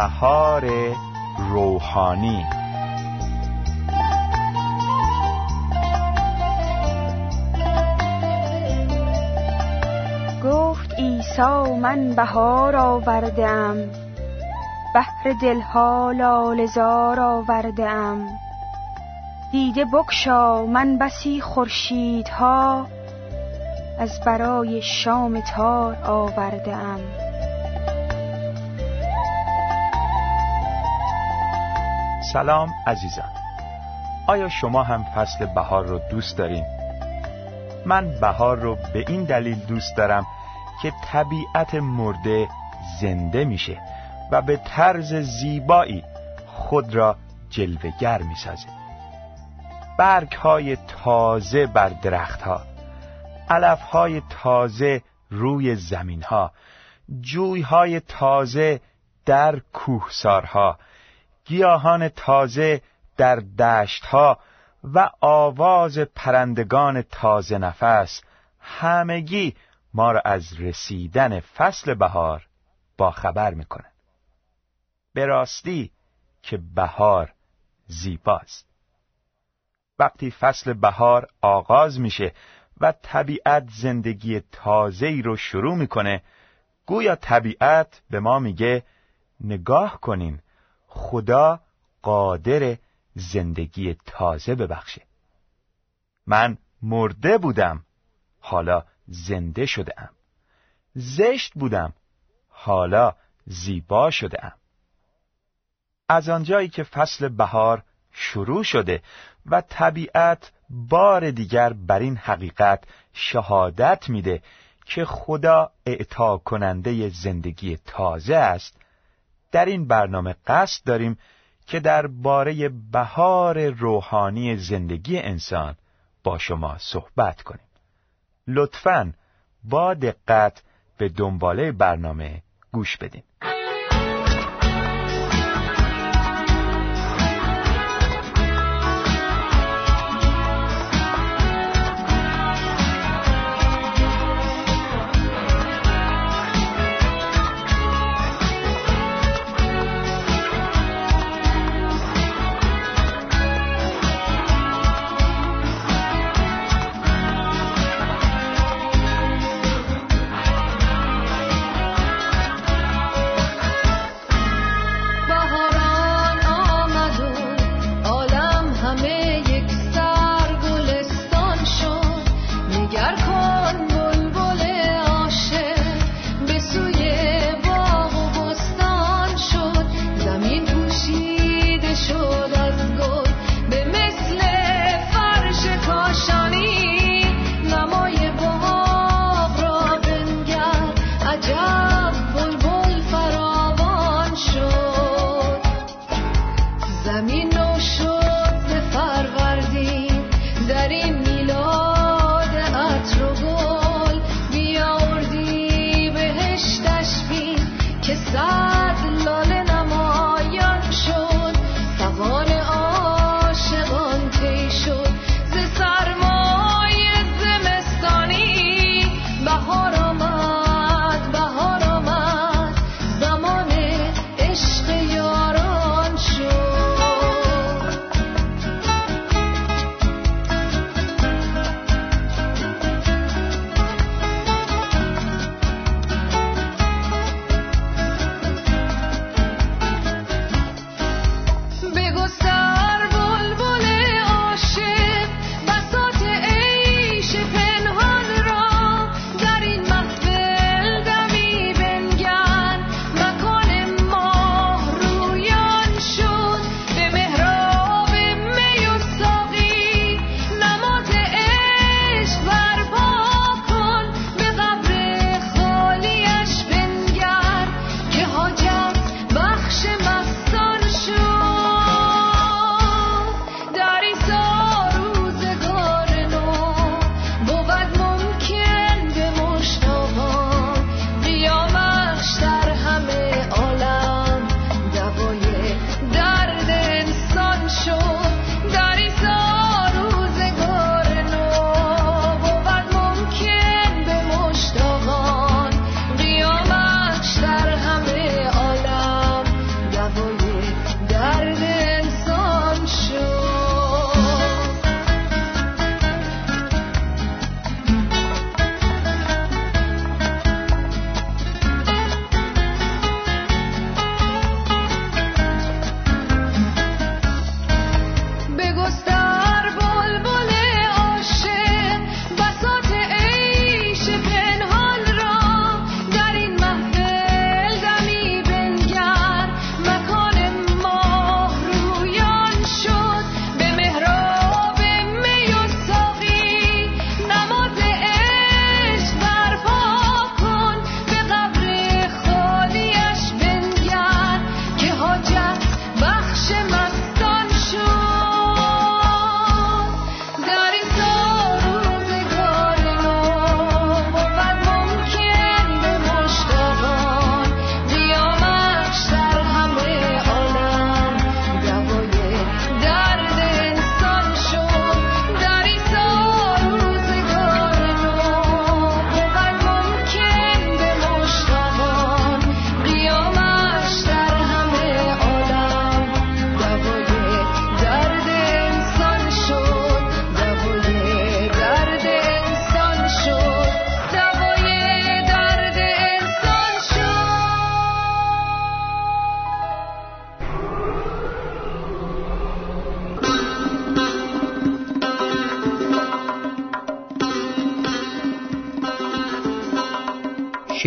بهار روحانی. گفت عیسی من بهار آوردم بهر دلها لالزار آوردم. دیده بکشا من بسی خورشیدها از برای شام تار آوردم. سلام عزیزان آیا شما هم فصل بهار رو دوست دارین؟ من بهار رو به این دلیل دوست دارم که طبیعت مرده زنده میشه و به طرز زیبایی خود را جلوگر می‌سازه برگ های تازه بر درخت ها علف های تازه روی زمین ها جوی های تازه در کوهسارها گیاهان تازه در دشتها و آواز پرندگان تازه نفس همگی ما را از رسیدن فصل بهار با خبر می‌کنه به راستی که بهار زیباست. وقتی فصل بهار آغاز میشه و طبیعت زندگی تازه‌ای رو شروع می‌کنه گویا طبیعت به ما میگه نگاه کنین خدا قادر زندگی تازه ببخشه. من مرده بودم حالا زنده شده ام زشت بودم حالا زیبا شده ام از آنجایی که فصل بهار شروع شده و طبیعت بار دیگر بر این حقیقت شهادت میده که خدا اعطا کننده زندگی تازه است در این برنامه قصد داریم که درباره بهار روحانی زندگی انسان با شما صحبت کنیم. لطفاً با دقت به دنباله برنامه گوش بدین.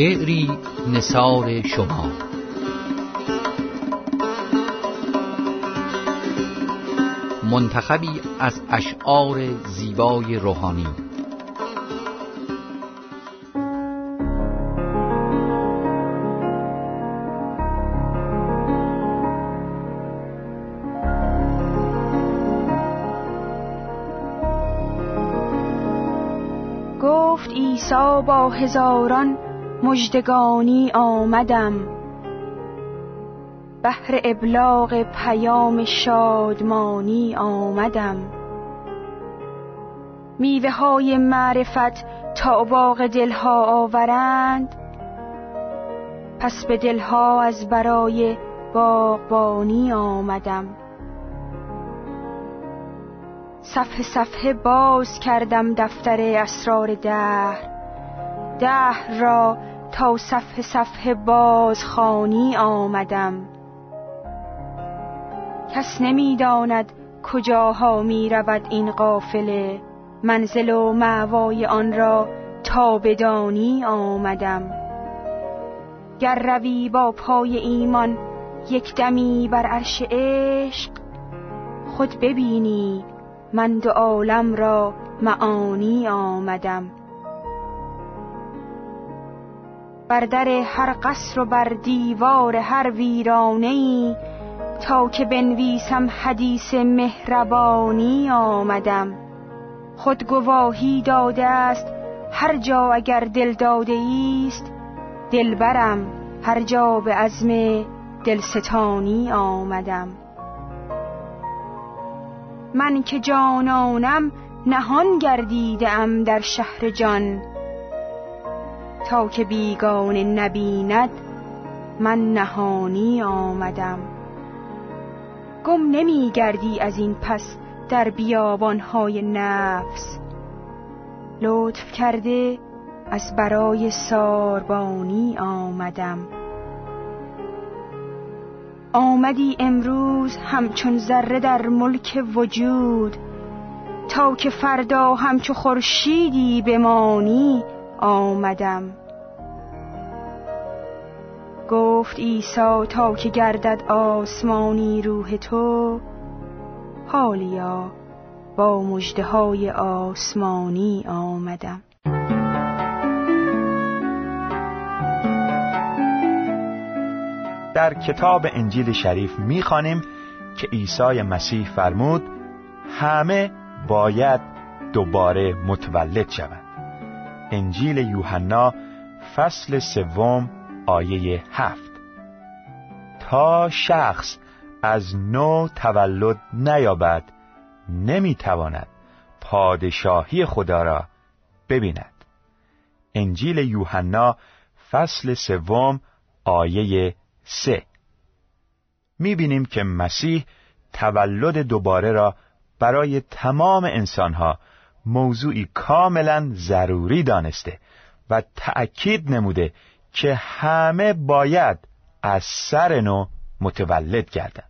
شعری نصار شما. منتخبی از اشعار زیبای روحانی. گفت عیسی با هزاران مجدگانی آمدم. بهر ابلاغ پیام شادمانی آمدم. میوه های معرفت تا باغ دلها آورند پس به دلها از برای باغبانی آمدم. صفحه صفحه باز کردم دفتر اسرار دهر. دهر را تا صفحه صفحه باز خانی آمدم. کس نمی‌داند کجاها می رود این قافله منزل و معوای آن را تا بدانی آمدم. گر روی با پای ایمان یک دمی بر عرش عشق خود ببینی من دو عالم را معانی آمدم. بر در هر قصر و بر دیوار هر ویرانه ای تا که بنویسم حدیث مهربانی آمدم. خود گواهی داده است هر جا اگر دل داده است دلبرم هر جا به عزم دلستانی آمدم. من که جانانم نهان گردیدم در شهر جان تا که بیگانه نبیند من نهانی آمدم. گم نمی گردی از این پس در بیابانهای نفس. لطف کرده از برای ساربانی آمدم. آمدی امروز همچون ذره در ملک وجود تا که فردا همچو خورشیدی بمانی. آمدم. گفت عیسی تا که گردد آسمانی روح تو حالیا با مجده های آسمانی آمدم. در کتاب انجیل شریف می‌خوانیم که عیسی مسیح فرمود همه باید دوباره متولد شوند. انجیل یوحنا فصل سوم آیه هفت. تا شخص از نو تولد نیابد نمی‌تواند پادشاهی خدا را ببیند. انجیل یوحنا فصل سوم آیه سه. می‌بینیم که مسیح تولد دوباره را برای تمام انسانها موضوعی کاملا ضروری دانسته و تأکید نموده که همه باید از سر نو متولد گردند.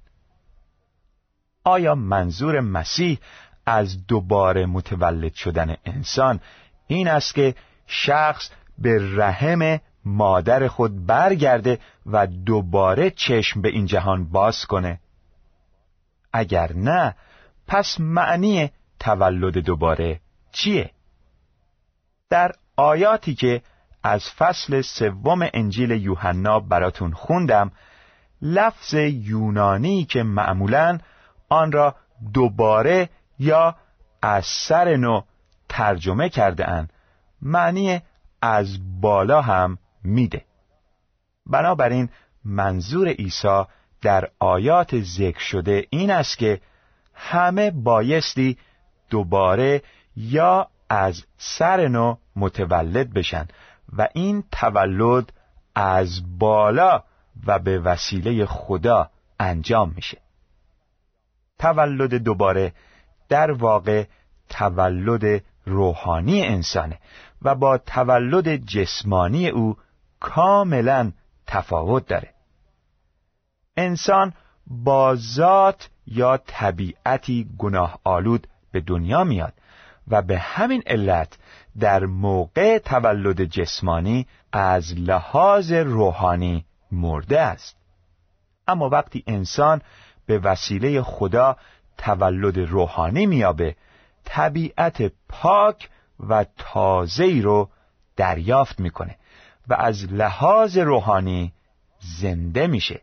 آیا منظور مسیح از دوباره متولد شدن انسان این است که شخص به رحم مادر خود برگرده و دوباره چشم به این جهان باز کنه؟ اگر نه پس معنی تولد دوباره چیه؟ در آیاتی که از فصل سوم انجیل یوحنا براتون خوندم لفظ یونانی که معمولا آن را دوباره یا از سر نو ترجمه کرده اند معنی از بالا هم میده بنابراین منظور عیسی در آیات ذکر شده این است که همه بایستی دوباره یا از سر نو متولد بشن و این تولد از بالا و به وسیله خدا انجام میشه. تولد دوباره در واقع تولد روحانی انسانه و با تولد جسمانی او کاملا تفاوت داره. انسان با ذات یا طبیعتی گناه آلود به دنیا میاد و به همین علت در موقع تولد جسمانی از لحاظ روحانی مرده است. اما وقتی انسان به وسیله خدا تولد روحانی میابه طبیعت پاک و تازه‌ای رو دریافت می‌کنه و از لحاظ روحانی زنده میشه.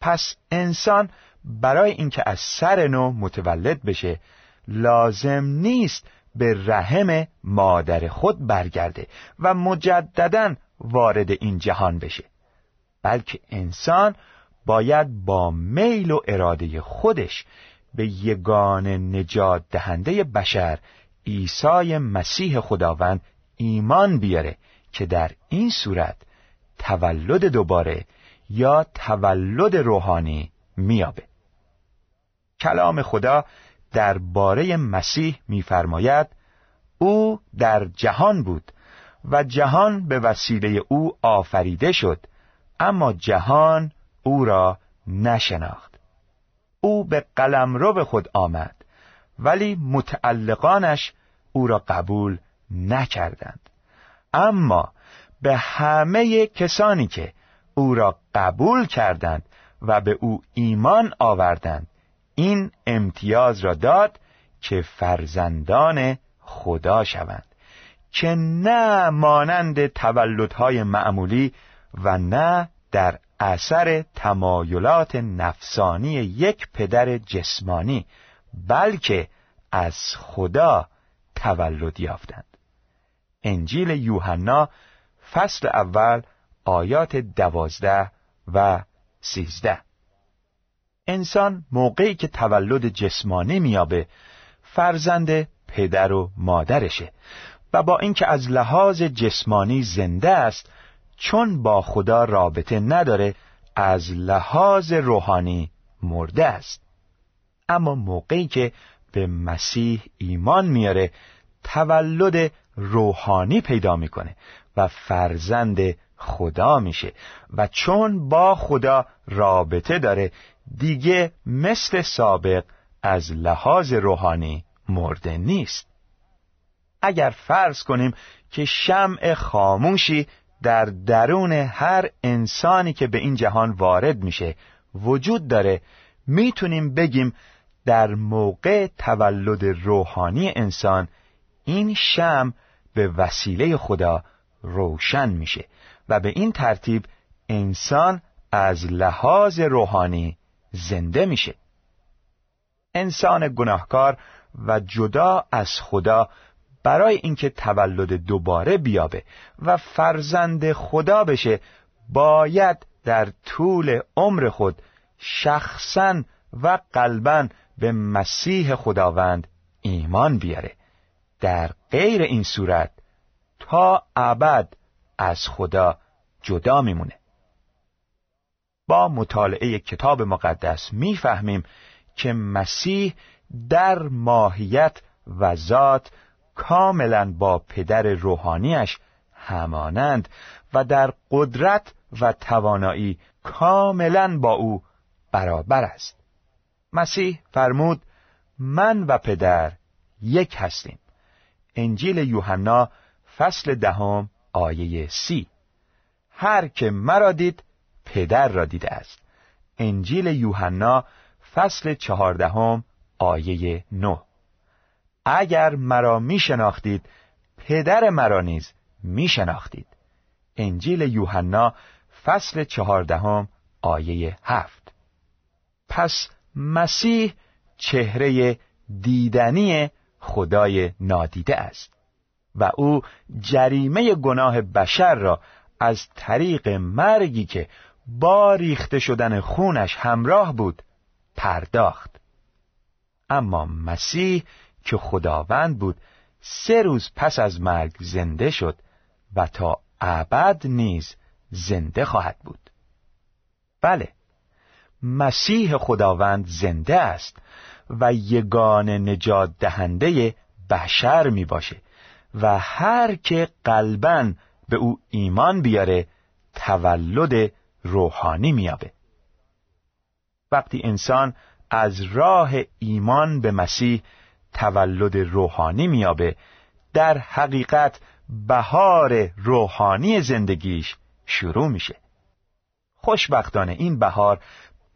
پس انسان برای اینکه از سر نو متولد بشه لازم نیست به رحم مادر خود برگرده و مجددا وارد این جهان بشه. بلکه انسان باید با میل و اراده خودش به یگان نجات دهنده بشر عیسی مسیح خداوند ایمان بیاره که در این صورت تولد دوباره یا تولد روحانی میابه. کلام خدا درباره مسیح میفرماید او در جهان بود و جهان به وسیله او آفریده شد اما جهان او را نشناخت. او به قلمرو خود آمد ولی متعلقانش او را قبول نکردند. اما به همه کسانی که او را قبول کردند و به او ایمان آوردند این امتیاز را داد که فرزندان خدا شوند که نه مانند تولدهای معمولی و نه در اثر تمایلات نفسانی یک پدر جسمانی بلکه از خدا تولد یافتند. انجیل یوحنا فصل اول آیات دوازده و سیزده. انسان موقعی که تولد جسمانی میابه فرزند پدر و مادرشه و با اینکه از لحاظ جسمانی زنده است چون با خدا رابطه نداره از لحاظ روحانی مرده است. اما موقعی که به مسیح ایمان میاره تولد روحانی پیدا می‌کنه و فرزند خدا میشه و چون با خدا رابطه داره دیگه مثل سابق از لحاظ روحانی مرده نیست. اگر فرض کنیم که شمع خاموشی در درون هر انسانی که به این جهان وارد میشه وجود داره می‌تونیم بگیم در موقع تولد روحانی انسان این شم به وسیله خدا روشن میشه و به این ترتیب انسان از لحاظ روحانی زنده میشه. انسان گناهکار و جدا از خدا برای اینکه تولد دوباره بیابه و فرزند خدا بشه باید در طول عمر خود شخصا و قلبا به مسیح خداوند ایمان بیاره. در غیر این صورت تا ابد از خدا جدا میمونه. با مطالعه کتاب مقدس می‌فهمیم که مسیح در ماهیت و ذات کاملا با پدر روحانیش همانند و در قدرت و توانایی کاملا با او برابر است. مسیح فرمود من و پدر یک هستیم. انجیل یوحنا فصل دهم آیه سی. هر که مرا دید پدر را دیده است. انجیل یوحنا فصل چهاردهم آیه نه. اگر مرا می شناختید پدر مرا نیز می شناختید انجیل یوحنا فصل چهاردهم آیه هفت. پس مسیح چهره دیدنی خدای نادیده است و او جریمه گناه بشر را از طریق مرگی که با ریخته شدن خونش همراه بود پرداخت. اما مسیح که خداوند بود سه روز پس از مرگ زنده شد و تا ابد نیز زنده خواهد بود. بله مسیح خداوند زنده است و یگان نجات دهنده بشر می باشه و هر که قلبا به او ایمان بیاره تولد روحانی میابه. وقتی انسان از راه ایمان به مسیح تولد روحانی میابه در حقیقت بهار روحانی زندگیش شروع میشه. خوشبختانه این بهار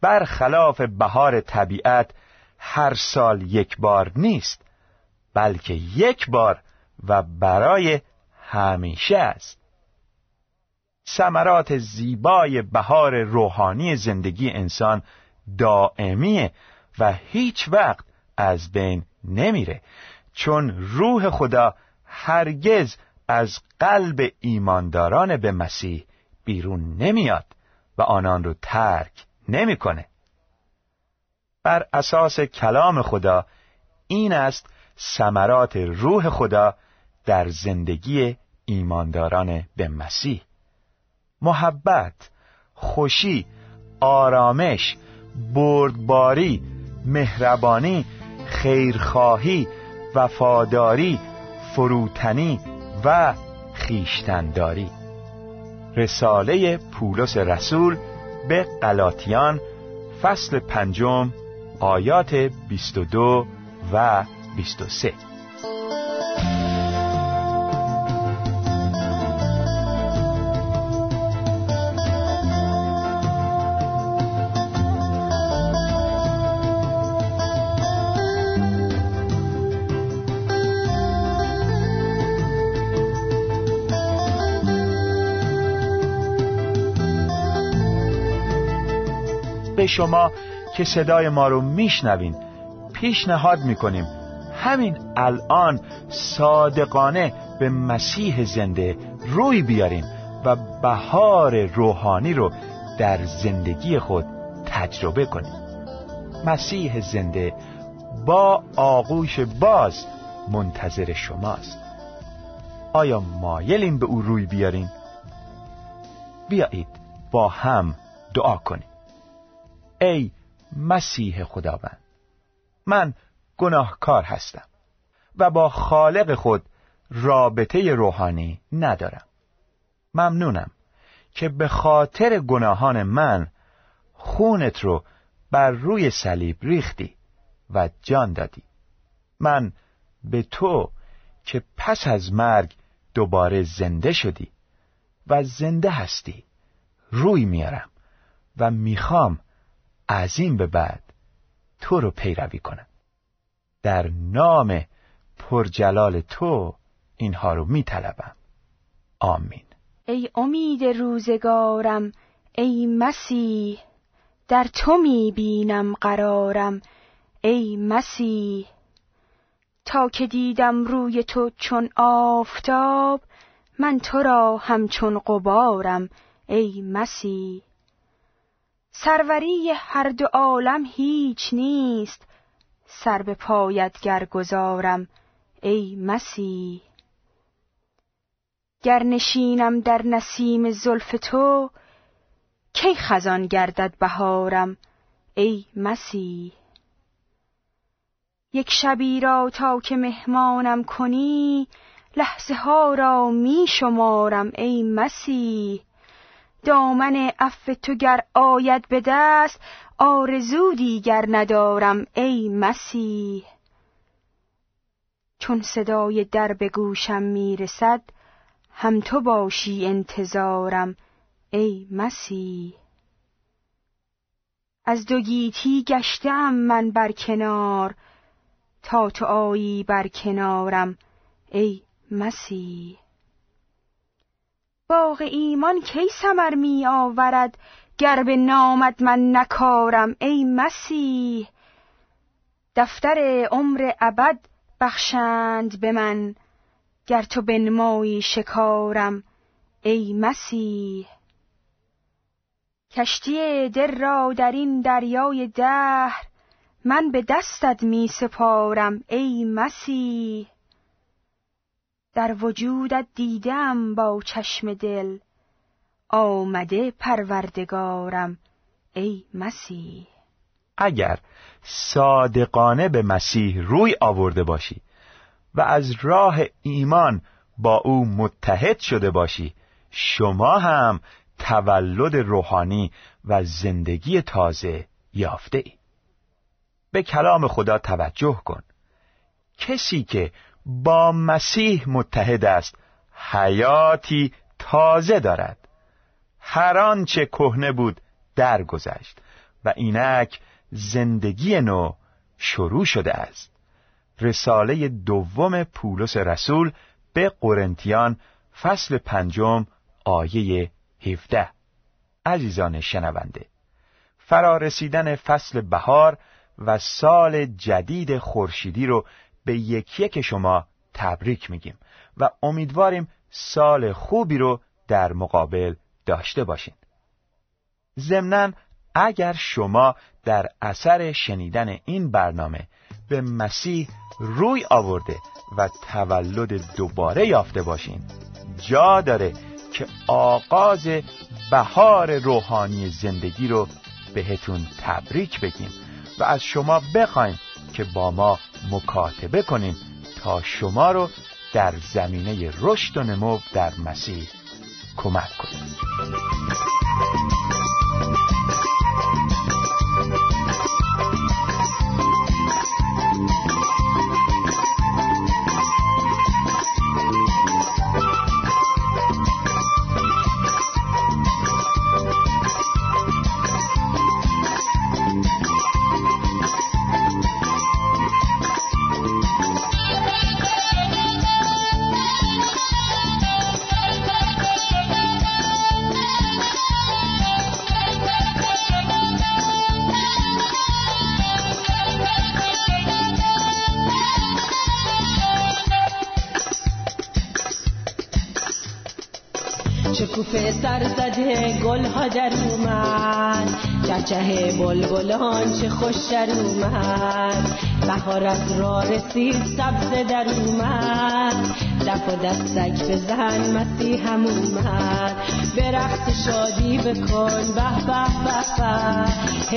برخلاف بهار طبیعت هر سال یک بار نیست بلکه یک بار و برای همیشه است. ثمرات زیبای بهار روحانی زندگی انسان دائمیه و هیچ وقت از بین نمیره چون روح خدا هرگز از قلب ایمانداران به مسیح بیرون نمیاد و آنان رو ترک نمی‌کنه. بر اساس کلام خدا این است ثمرات روح خدا در زندگی ایمانداران به مسیح محبت خوشی آرامش بردباری مهربانی خیرخواهی وفاداری فروتنی و خیشتنداری. رساله پولس رسول به قلاتیان فصل پنجم آیات 22 و 23 شما که صدای ما رو میشنوین. پیشنهاد می‌کنیم. همین الان صادقانه به مسیح زنده روی بیاریم و بهار روحانی رو در زندگی خود تجربه کنیم. مسیح زنده با آغوش باز منتظر شماست. آیا مایلیم به او روی بیاریم؟ بیایید با هم دعا کنیم. ای مسیح خداوند من گناهکار هستم و با خالق خود رابطه روحانی ندارم. ممنونم که به خاطر گناهان من خونت رو بر روی صلیب ریختی و جان دادی. من به تو که پس از مرگ دوباره زنده شدی و زنده هستی روی میارم و می‌خوام از این به بعد تو رو پیروی کنم. در نام پرجلال تو اینها رو میطلبم. آمین. ای امید روزگارم ای مسیح در تو می بینم قرارم. ای مسیح تا که دیدم روی تو چون آفتاب من تو را همچون قبارم ای مسیح. سروری هر دو عالم هیچ نیست. سر به پایت گر گذارم ای مسیح. گر نشینم در نسیم زلف تو کی خزان گردد بهارم ای مسیح. یک شبی را تا که مهمانم کنی لحظه ها را می شمارم ای مسیح. دامن عفو تو گر آید به دست آرزو دیگر ندارم ای مسیح. چون صدای در به گوشم می‌رسد هم تو باشی انتظارم ای مسیح. از دو گیتی گشتم من بر کنار تا تو آیی بر کنارم ای مسیح. باغ ایمان کی سمر می آورد؟ گر به نامت من نکارم ای مسیح. دفتر عمر ابد بخشند به من گر تو بنمایی شکارم ای مسیح. کشتی دل را در این دریای دهر من به دستت می سپارم ای مسیح. در وجودت دیدم با چشم دل. آمده پروردگارم ای مسیح. اگر صادقانه به مسیح روی آورده باشی و از راه ایمان با او متحد شده باشی شما هم تولد روحانی و زندگی تازه یافته ای. به کلام خدا توجه کن. کسی که با مسیح متحد است. حیاتی تازه دارد. هر آنچه کهنه بود درگذشت و اینک زندگی نو شروع شده است. رساله دوم پولس رسول به قرنتیان فصل پنجم آیه 17 عزیزان شنونده فرارسیدن فصل بهار و سال جدید خورشیدی رو به یکی یک شما تبریک میگیم و امیدواریم سال خوبی رو در مقابل داشته باشین. ضمناً اگر شما در اثر شنیدن این برنامه به مسیح روی آورده و تولد دوباره یافته باشین جا داره که آغاز بهار روحانی زندگی رو بهتون تبریک بگیم و از شما بخوایم که با ما مکاتبه کنیم تا شما رو در زمینه رشد و نمو در مسیح کمک کنیم. بلبلان چه خوش در اومد. بهار از را رسید سبز در اومد دف و دستک مسیح هم اومد به رقص شادی بکن به به به به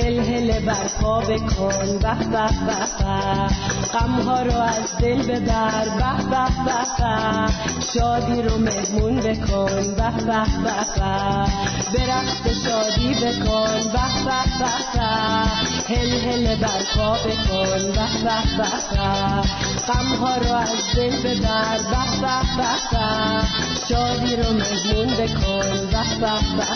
هل هل برپا بکن به به به به غمها رو از دل ببر به به به شادی رو مهمون بکن به به به به به رقص شادی بکن به به به به هل هل برپا بکن به به به به غمها رو از دل ببر به به به به شادی رو مهمون بکن به به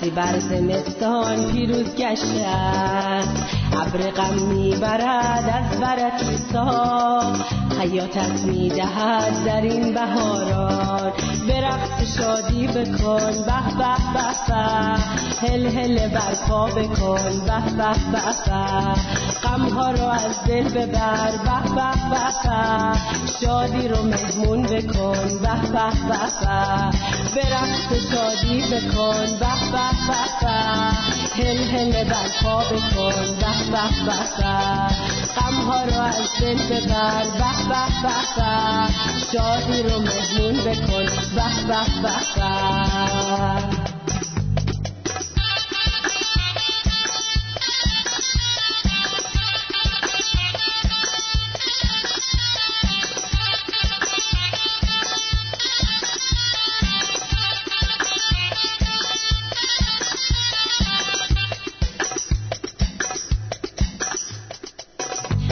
مسی بر زمستان پیروز گشته است ابر غم می‌برد از ایسا حیاتت می‌دهد در این بهاران به رقص شادی بکن به به به به هل هل برپا بکن به به به به غمها رو از دل ببر به به به به شادی رو مهمون بکن به به به به رقص شادی بکن به به به به هل هل برپا بکن به به به به غمها رو از دل ببر. به به به به. شادی رو مهمون بکن. به به به به.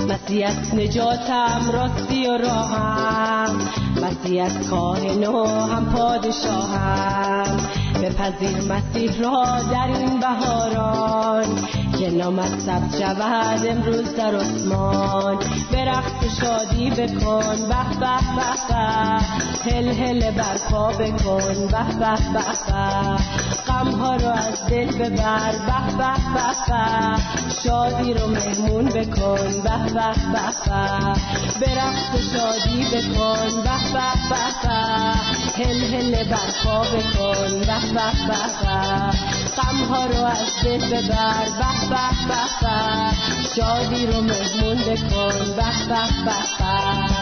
مسیح نجاتم راستی و راهم. مسیح کاهن و هم پادشاهم. بپذیر مسیح را در این بهاران. که نامت ثبت شود امروز در عثمان به رقص شادی بکن به به به به هل هل برپا بکن به به به به غم ها رو از دل ببر به به به به شادی رو مهمون بکن به به به به به شادی بکن به به به به هل هل برپا بکن به به به به غم ها رو از دل ببر به به به به. شادی رو مهمون بکن به به به به.